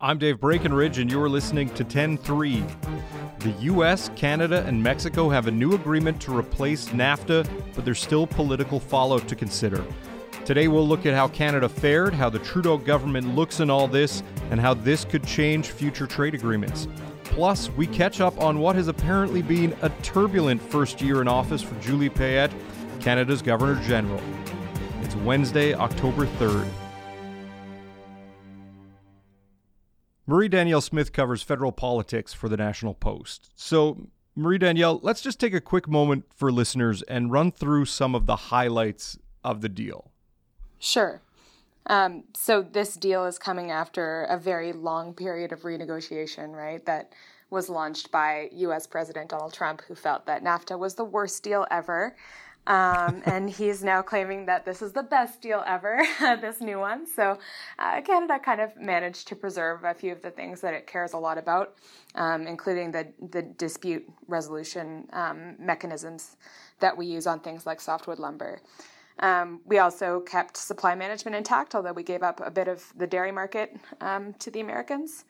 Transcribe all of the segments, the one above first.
I'm Dave Breckenridge, and you're listening to 10 3. The US, Canada, and Mexico have a new agreement to replace NAFTA, but there's still political fallout to consider. Today, we'll look at how Canada fared, how the Trudeau government looks in all this, and how this could change future trade agreements. Plus, we catch up on what has apparently been a turbulent first year in office for Julie Payette, Canada's Governor General. It's Wednesday, October 3rd. Marie Danielle Smith covers federal politics for the National Post. So, Marie Danielle, let's just take a quick moment for listeners and run through some of the highlights of the deal. Sure. Um, so, this deal is coming after a very long period of renegotiation, right? That was launched by US President Donald Trump, who felt that NAFTA was the worst deal ever. Um, and he's now claiming that this is the best deal ever, this new one. So uh, Canada kind of managed to preserve a few of the things that it cares a lot about, um, including the, the dispute resolution um, mechanisms that we use on things like softwood lumber. Um, we also kept supply management intact, although we gave up a bit of the dairy market um, to the Americans.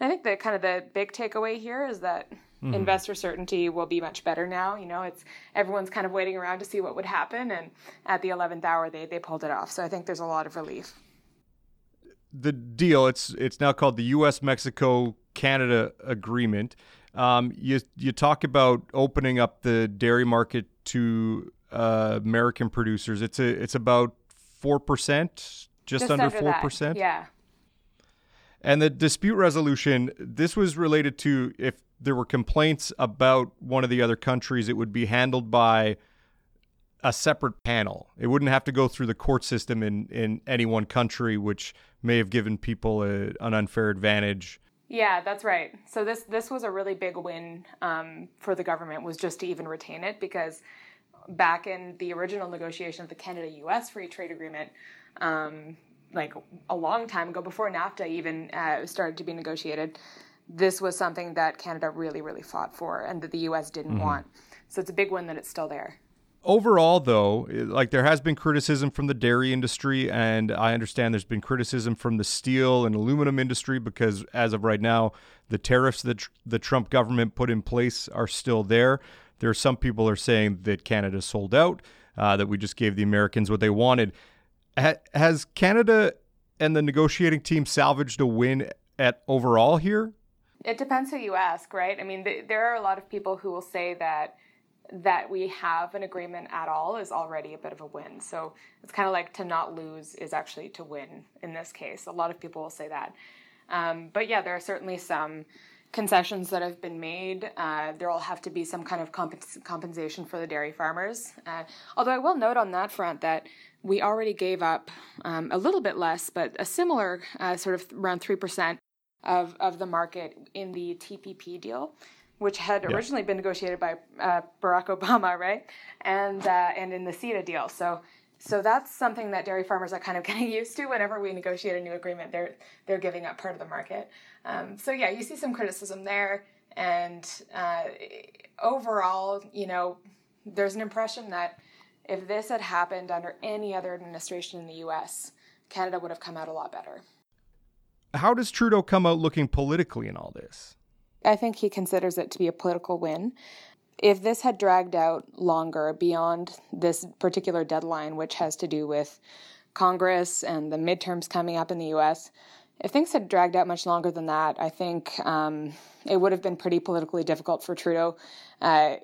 I think the kind of the big takeaway here is that mm-hmm. investor certainty will be much better now. You know, it's everyone's kind of waiting around to see what would happen, and at the eleventh hour, they they pulled it off. So I think there's a lot of relief. The deal it's it's now called the U.S. Mexico Canada Agreement. Um, you you talk about opening up the dairy market to uh, American producers. It's a it's about four percent, just, just under four percent. Yeah. And the dispute resolution, this was related to if there were complaints about one of the other countries, it would be handled by a separate panel. It wouldn't have to go through the court system in, in any one country, which may have given people a, an unfair advantage. Yeah, that's right. So this this was a really big win um, for the government was just to even retain it because back in the original negotiation of the Canada-U.S. free trade agreement, um, like a long time ago, before NAFTA even uh, started to be negotiated, this was something that Canada really, really fought for and that the US didn't mm-hmm. want. So it's a big win that it's still there. Overall, though, like there has been criticism from the dairy industry, and I understand there's been criticism from the steel and aluminum industry because, as of right now, the tariffs that tr- the Trump government put in place are still there. There are some people are saying that Canada sold out, uh, that we just gave the Americans what they wanted. Ha- has Canada and the negotiating team salvaged a win at overall here? It depends who you ask, right? I mean, th- there are a lot of people who will say that that we have an agreement at all is already a bit of a win. So it's kind of like to not lose is actually to win in this case. A lot of people will say that. Um, but yeah, there are certainly some concessions that have been made. Uh, there will have to be some kind of comp- compensation for the dairy farmers. Uh, although I will note on that front that we already gave up um, a little bit less, but a similar uh, sort of around 3% of, of the market in the TPP deal, which had yeah. originally been negotiated by uh, Barack Obama, right? And uh, and in the CETA deal. So so that's something that dairy farmers are kind of getting used to. Whenever we negotiate a new agreement, they're they're giving up part of the market. Um, so yeah, you see some criticism there, and uh, overall, you know, there's an impression that if this had happened under any other administration in the U.S., Canada would have come out a lot better. How does Trudeau come out looking politically in all this? I think he considers it to be a political win. If this had dragged out longer beyond this particular deadline, which has to do with Congress and the midterms coming up in the US, if things had dragged out much longer than that, I think um, it would have been pretty politically difficult for Trudeau. Uh,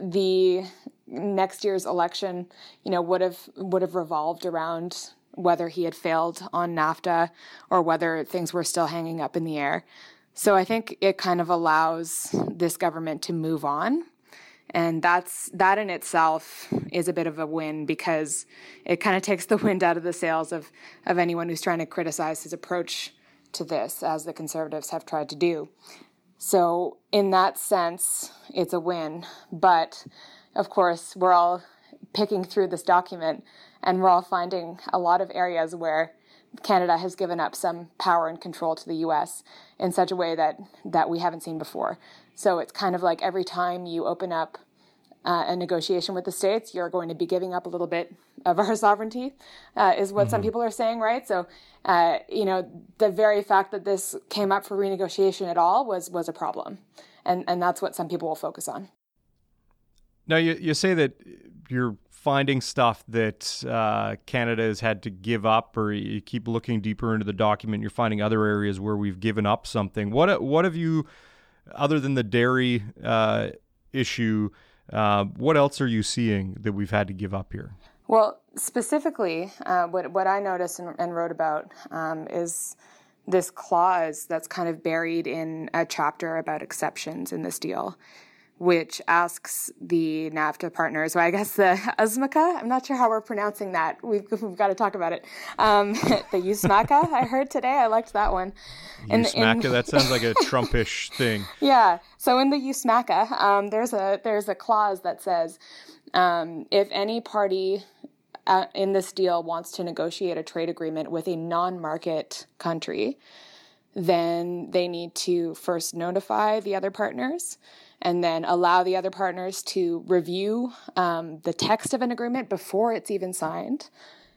the next year's election, you know, would have would have revolved around whether he had failed on NAFTA or whether things were still hanging up in the air. So I think it kind of allows this government to move on. And that's that in itself is a bit of a win because it kind of takes the wind out of the sails of, of anyone who's trying to criticize his approach to this, as the conservatives have tried to do. So, in that sense, it's a win. But of course, we're all picking through this document and we're all finding a lot of areas where Canada has given up some power and control to the US in such a way that, that we haven't seen before. So it's kind of like every time you open up uh, a negotiation with the states, you're going to be giving up a little bit of our sovereignty, uh, is what mm-hmm. some people are saying, right? So, uh, you know, the very fact that this came up for renegotiation at all was was a problem, and and that's what some people will focus on. Now, you you say that you're finding stuff that uh, Canada has had to give up, or you keep looking deeper into the document, you're finding other areas where we've given up something. What what have you, other than the dairy uh, issue? Uh, what else are you seeing that we've had to give up here? Well, specifically, uh, what what I noticed and, and wrote about um, is this clause that's kind of buried in a chapter about exceptions in this deal, which asks the NAFTA partners, so I guess the USMCA, I'm not sure how we're pronouncing that. We've, we've got to talk about it. Um, the USMCA, I heard today. I liked that one. USMCA, that sounds like a Trumpish thing. Yeah. So in the USMCA, um, there's a there's a clause that says um, if any party uh, in this deal wants to negotiate a trade agreement with a non-market country, then they need to first notify the other partners and then allow the other partners to review um, the text of an agreement before it's even signed.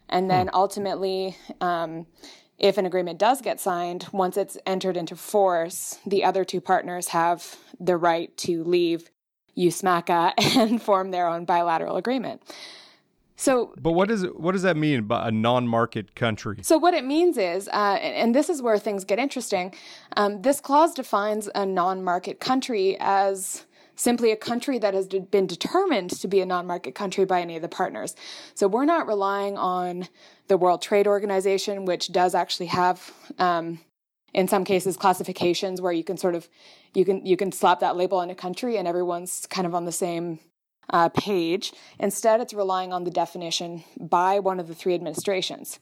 And then hmm. ultimately, um, if an agreement does get signed, once it's entered into force, the other two partners have the right to leave USMCA and form their own bilateral agreement. So, but what does what does that mean by a non-market country? So, what it means is, uh, and this is where things get interesting. Um, this clause defines a non-market country as simply a country that has been determined to be a non-market country by any of the partners. So, we're not relying on the World Trade Organization, which does actually have. Um, in some cases classifications where you can sort of you can you can slap that label on a country and everyone's kind of on the same uh, page. Instead, it's relying on the definition by one of the three administrations.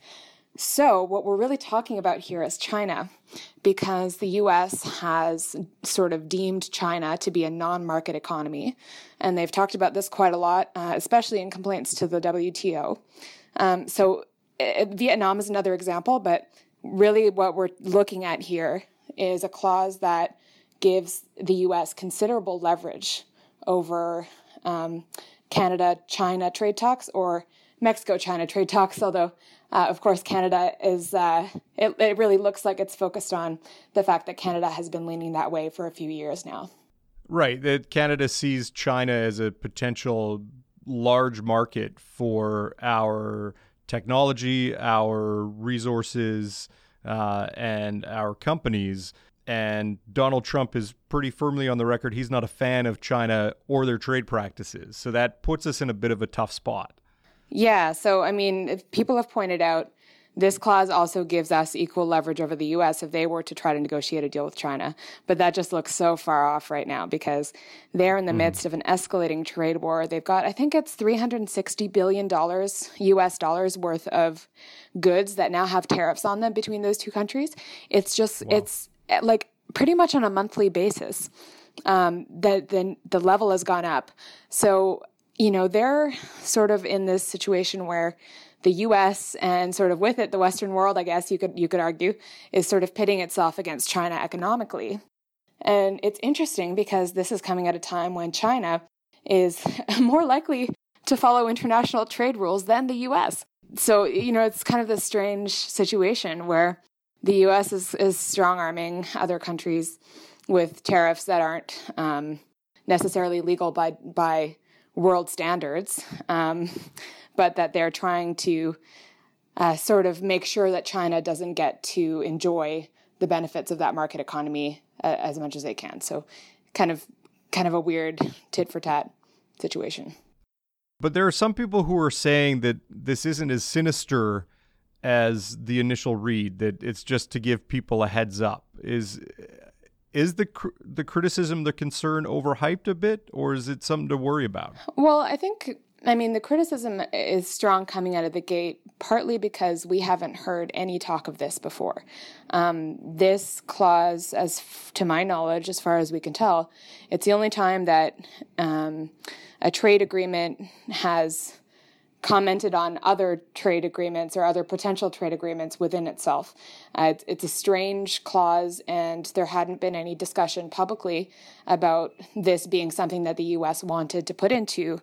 So, what we're really talking about here is China, because the US has sort of deemed China to be a non market economy. And they've talked about this quite a lot, uh, especially in complaints to the WTO. Um, so, it, Vietnam is another example, but really what we're looking at here is a clause that gives the US considerable leverage over um, Canada China trade talks or Mexico China trade talks, although, uh, of course, Canada is, uh, it, it really looks like it's focused on the fact that Canada has been leaning that way for a few years now. Right. That Canada sees China as a potential large market for our technology, our resources, uh, and our companies. And Donald Trump is pretty firmly on the record he's not a fan of China or their trade practices. So that puts us in a bit of a tough spot. Yeah. So, I mean, people have pointed out this clause also gives us equal leverage over the US if they were to try to negotiate a deal with China. But that just looks so far off right now because they're in the mm. midst of an escalating trade war. They've got, I think it's $360 billion US dollars worth of goods that now have tariffs on them between those two countries. It's just, wow. it's like pretty much on a monthly basis. Um, then the level has gone up. So, you know, they're sort of in this situation where the U.S. and sort of with it the Western world, I guess you could you could argue, is sort of pitting itself against China economically. And it's interesting because this is coming at a time when China is more likely to follow international trade rules than the U.S. So you know it's kind of this strange situation where the U.S. is is strong arming other countries with tariffs that aren't um, necessarily legal by by world standards. Um, but that they're trying to uh, sort of make sure that China doesn't get to enjoy the benefits of that market economy uh, as much as they can. So, kind of, kind of a weird tit for tat situation. But there are some people who are saying that this isn't as sinister as the initial read. That it's just to give people a heads up. Is is the the criticism, the concern, overhyped a bit, or is it something to worry about? Well, I think I mean, the criticism is strong coming out of the gate, partly because we haven't heard any talk of this before. Um, this clause, as f- to my knowledge, as far as we can tell, it's the only time that um, a trade agreement has commented on other trade agreements or other potential trade agreements within itself. Uh, it's, it's, a strange clause, and there hadn't been any discussion publicly about this being something that the U.S. wanted to put into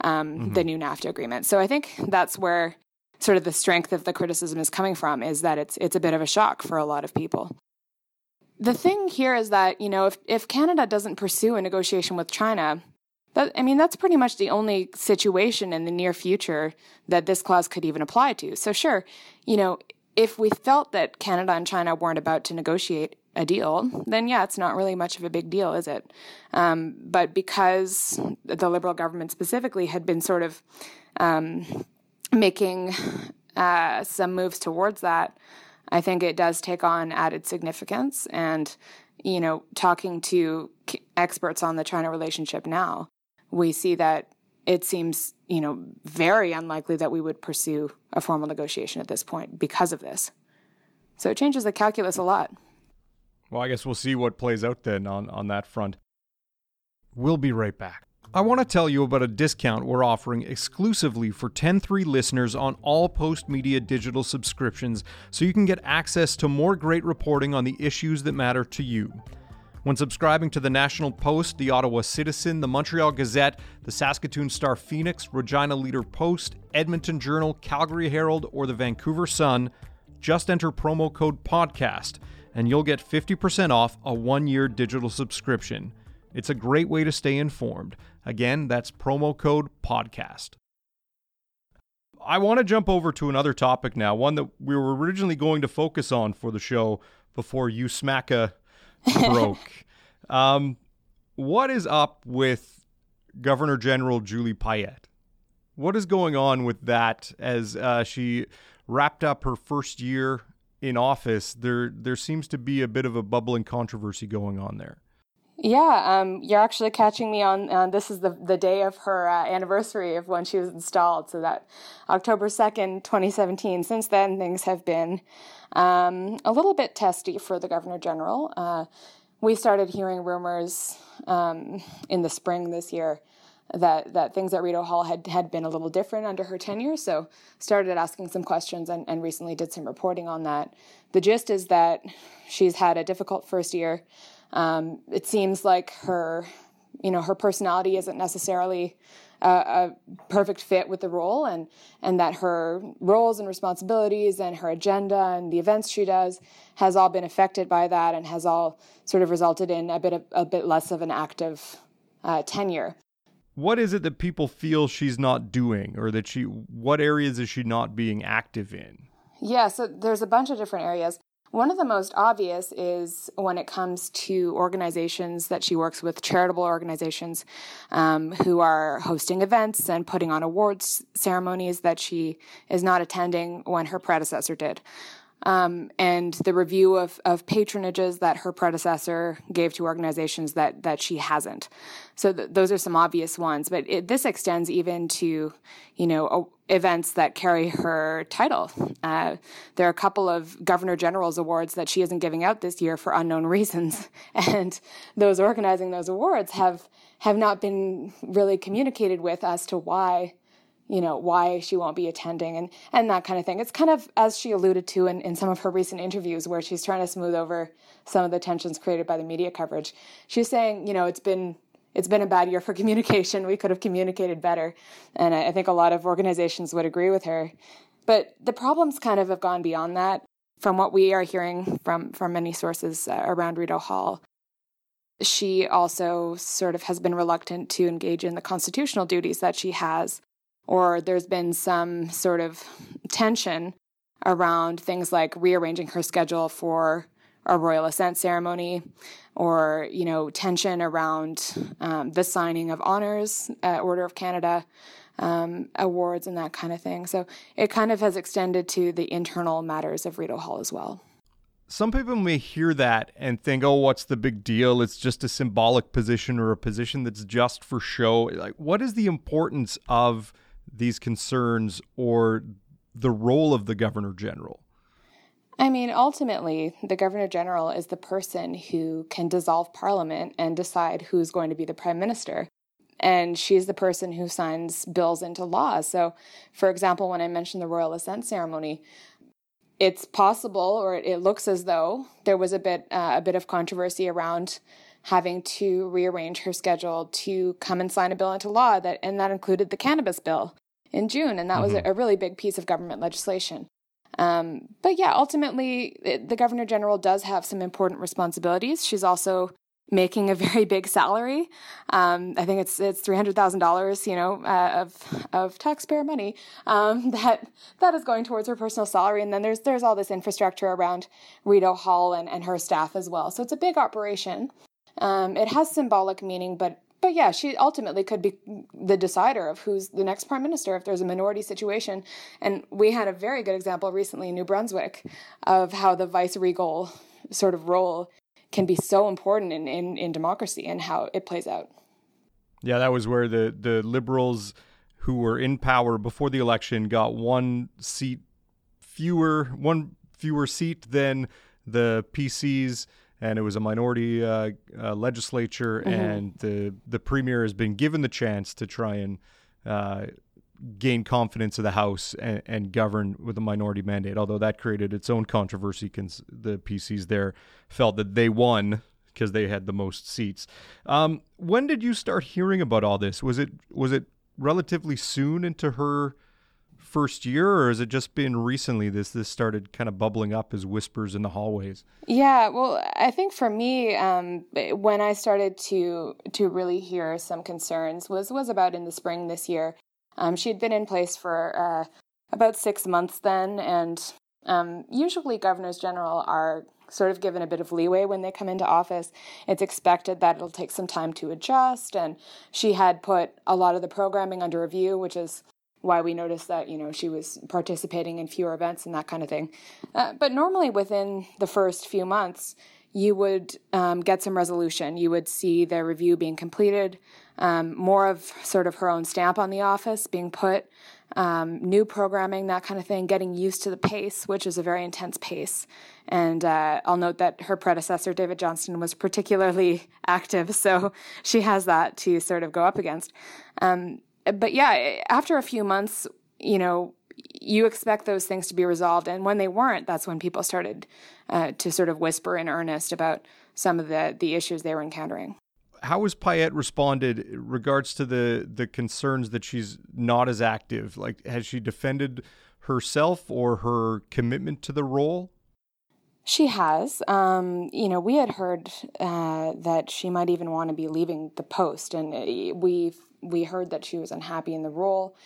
um, mm-hmm. the new NAFTA agreement. So I think that's where sort of the strength of the criticism is coming from is that it's it's a bit of a shock for a lot of people. The thing here is that you know if if Canada doesn't pursue a negotiation with China, that, I mean, that's pretty much the only situation in the near future that this clause could even apply to. So, sure, you know, if we felt that Canada and China weren't about to negotiate a deal, then yeah, it's not really much of a big deal, is it? Um, but because the Liberal government specifically had been sort of um, making uh, some moves towards that, I think it does take on added significance. And, you know, talking to experts on the China relationship now, we see that it seems, you know, very unlikely that we would pursue a formal negotiation at this point because of this. So it changes the calculus a lot. Well, I guess we'll see what plays out then on, on that front. We'll be right back. I want to tell you about a discount we're offering exclusively for 10-3 listeners on all Postmedia digital subscriptions so you can get access to more great reporting on the issues that matter to you. When subscribing to the National Post, the Ottawa Citizen, the Montreal Gazette, the Saskatoon Star Phoenix, Regina Leader Post, Edmonton Journal, Calgary Herald, or the Vancouver Sun, just enter promo code PODCAST and you'll get 50% off a one year digital subscription. It's a great way to stay informed. Again, that's promo code PODCAST. I want to jump over to another topic now, one that we were originally going to focus on for the show before USMCA broke. um, what is up with Governor General Julie Payette? What is going on with that as uh, she wrapped up her first year in office? There, there seems to be a bit of a bubbling controversy going on there. Yeah, um, you're actually catching me on. Uh, this is the the day of her uh, anniversary of when she was installed. So that October second, 2017. Since then, things have been um, a little bit testy for the Governor General. Uh, we started hearing rumors um, in the spring this year that that things at Rideau Hall had had been a little different under her tenure. So started asking some questions and, and recently did some reporting on that. The gist is that she's had a difficult first year. Um, it seems like her, you know, her personality isn't necessarily a, a, perfect fit with the role, and and that her roles and responsibilities and her agenda and the events she does has all been affected by that, and has all sort of resulted in a bit of, a bit less of an active uh, tenure. What is it that people feel she's not doing, or that she? What areas is she not being active in? Yeah, so there's a bunch of different areas. One of the most obvious is when it comes to organizations that she works with, charitable organizations um, who are hosting events and putting on awards ceremonies that she is not attending when her predecessor did um, and the review of, of patronages that her predecessor gave to organizations that that she hasn't. So th- those are some obvious ones, but it, this extends even to, you know, events that carry her title. Uh, there are a couple of Governor General's awards that she isn't giving out this year for unknown reasons, and those organizing those awards have have not been really communicated with as to why you know why she won't be attending and and that kind of thing. It's kind of as she alluded to in, in some of her recent interviews where she's trying to smooth over some of the tensions created by the media coverage she's saying you know it's been it's been a bad year for communication. We could have communicated better. And I, I think a lot of organizations would agree with her. But the problems kind of have gone beyond that from what we are hearing from from many sources uh, around Rideau Hall. She also sort of has been reluctant to engage in the constitutional duties that she has or there's been some sort of tension around things like rearranging her schedule for a royal assent ceremony or you know tension around um, the signing of honors order of canada um, awards and that kind of thing. So it kind of has extended to the internal matters of rideau hall as well. Some people may hear that and think oh what's the big deal? It's just a symbolic position or a position that's just for show. Like what is the importance of these concerns or the role of the governor general? I mean, ultimately, the governor general is the person who can dissolve parliament and decide who's going to be the prime minister. and she's the person who signs bills into law. So, for example, when I mentioned the royal assent ceremony, it's possible, or it looks as though there was a bit uh, a bit of controversy around having to rearrange her schedule to come and sign a bill into law that and that included the cannabis bill in June and that mm-hmm. was a, really big piece of government legislation. Um, but yeah, ultimately it, the governor general does have some important responsibilities. She's also making a very big salary. Um, I think it's it's three hundred thousand dollars, you know, uh, of of taxpayer money um, that that is going towards her personal salary. And then there's there's all this infrastructure around Rideau Hall and, and her staff as well. So it's a big operation. Um, it has symbolic meaning, but but yeah, she ultimately could be the decider of who's the next prime minister if there's a minority situation. And we had a very good example recently in New Brunswick of how the vice regal sort of role can be so important in, in, in democracy and how it plays out. Yeah, that was where the, the liberals who were in power before the election got one seat fewer, one fewer seat than the PCs, and it was a minority uh, uh, legislature. Mm-hmm. And the the premier has been given the chance to try and uh, gain confidence of the House and, and, govern with a minority mandate. Although that created its own controversy because the PCs there felt that they won because they had the most seats. Um, when did you start hearing about all this? Was it was it relatively soon into her first year, or has it just been recently this this started kind of bubbling up as whispers in the hallways? Yeah, well, I think for me, um, when I started to to really hear some concerns was was about in the spring this year. Um, she had been in place for uh, about six months then, and um, usually governors general are sort of given a bit of leeway when they come into office. It's expected that it'll take some time to adjust, and she had put a lot of the programming under review, which is why we noticed that you know she was participating in fewer events and that kind of thing. Uh, but normally within the first few months, you would um, get some resolution. You would see the review being completed, um, more of sort of her own stamp on the office being put, um, new programming, that kind of thing, getting used to the pace, which is a very intense pace. And uh, I'll note that her predecessor, David Johnston, was particularly active, so she has that to sort of go up against. Um, but yeah, after a few months, you know, you expect those things to be resolved. And when they weren't, that's when people started uh, to sort of whisper in earnest about some of the, the issues they were encountering. How has Payette responded regards to the, the concerns that she's not as active? Like, has she defended herself or her commitment to the role? She has. Um, you know, we had heard uh, that she might even want to be leaving the post, and uh, we we heard that she was unhappy in the role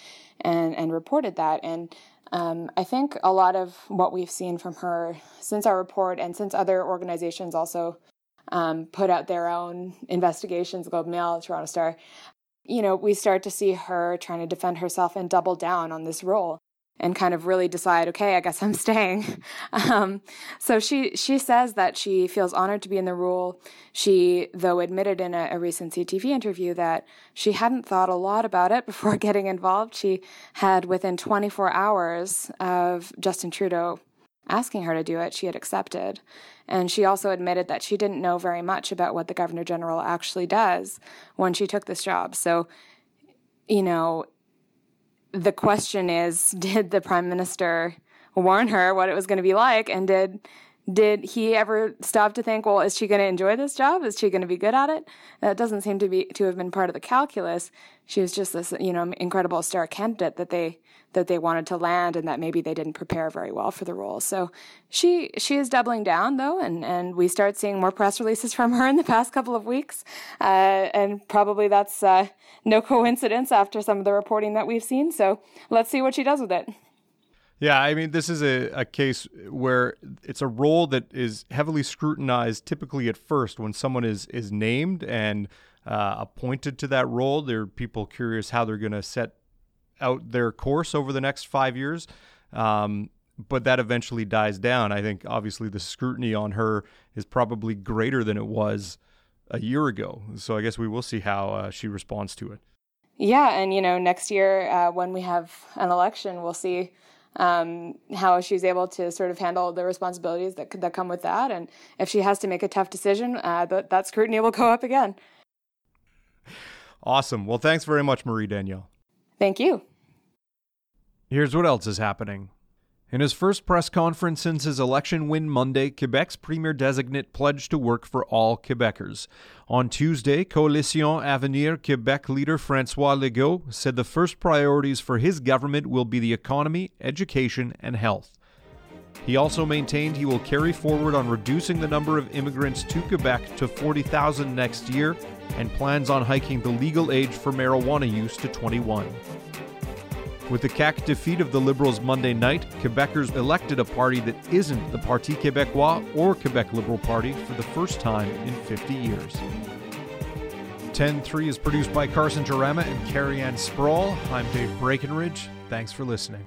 and, and reported that. And um, I think a lot of what we've seen from her since our report and since other organizations also um, put out their own investigations, Globe Mail, Toronto Star, you know, we start to see her trying to defend herself and double down on this role and kind of really decide, okay, I guess I'm staying. Um, so she she says that she feels honored to be in the role. She, though, admitted in a, a, recent CTV interview that she hadn't thought a lot about it before getting involved. She had, within 24 hours of Justin Trudeau asking her to do it, she had accepted. And she also admitted that she didn't know very much about what the Governor General actually does when she took this job. So, you know, the question is did the prime minister warn her what it was going to be like and did did he ever stop to think well is she going to enjoy this job is she going to be good at it that doesn't seem to be to have been part of the calculus she was just this you know incredible star candidate that they that they wanted to land and that maybe they didn't prepare very well for the role. So she she is doubling down though, and and we start seeing more press releases from her in the past couple of weeks, uh, and probably that's uh, no coincidence after some of the reporting that we've seen. So let's see what she does with it. Yeah, I mean, this is a, a case where it's a role that is heavily scrutinized typically at first when someone is, is named and uh, appointed to that role. There are people curious how they're going to set out their course over the next five years. Um, but that eventually dies down. I think obviously the scrutiny on her is probably greater than it was a year ago. So I guess we will see how uh, she responds to it. Yeah, and you know, next year uh, when we have an election, we'll see um, how she's able to sort of handle the responsibilities that that come with that, and if she has to make a tough decision, uh, that, that scrutiny will go up again. Awesome. Well, thanks very much, Marie Danielle. Thank you. Here's what else is happening. In his first press conference since his election win Monday, Quebec's premier designate pledged to work for all Quebecers. On Tuesday, Coalition Avenir Quebec leader Francois Legault said the first priorities for his government will be the economy, education, and health. He also maintained he will carry forward on reducing the number of immigrants to Quebec to 40,000 next year and plans on hiking the legal age for marijuana use to 21. With the CAQ defeat of the Liberals Monday night, Quebecers elected a party that isn't the Parti Québécois or Quebec Liberal Party for the first time in 50 years. 10-3 is produced by Carson Jerema and Carrie Ann Sproul. I'm Dave Breckenridge. Thanks for listening.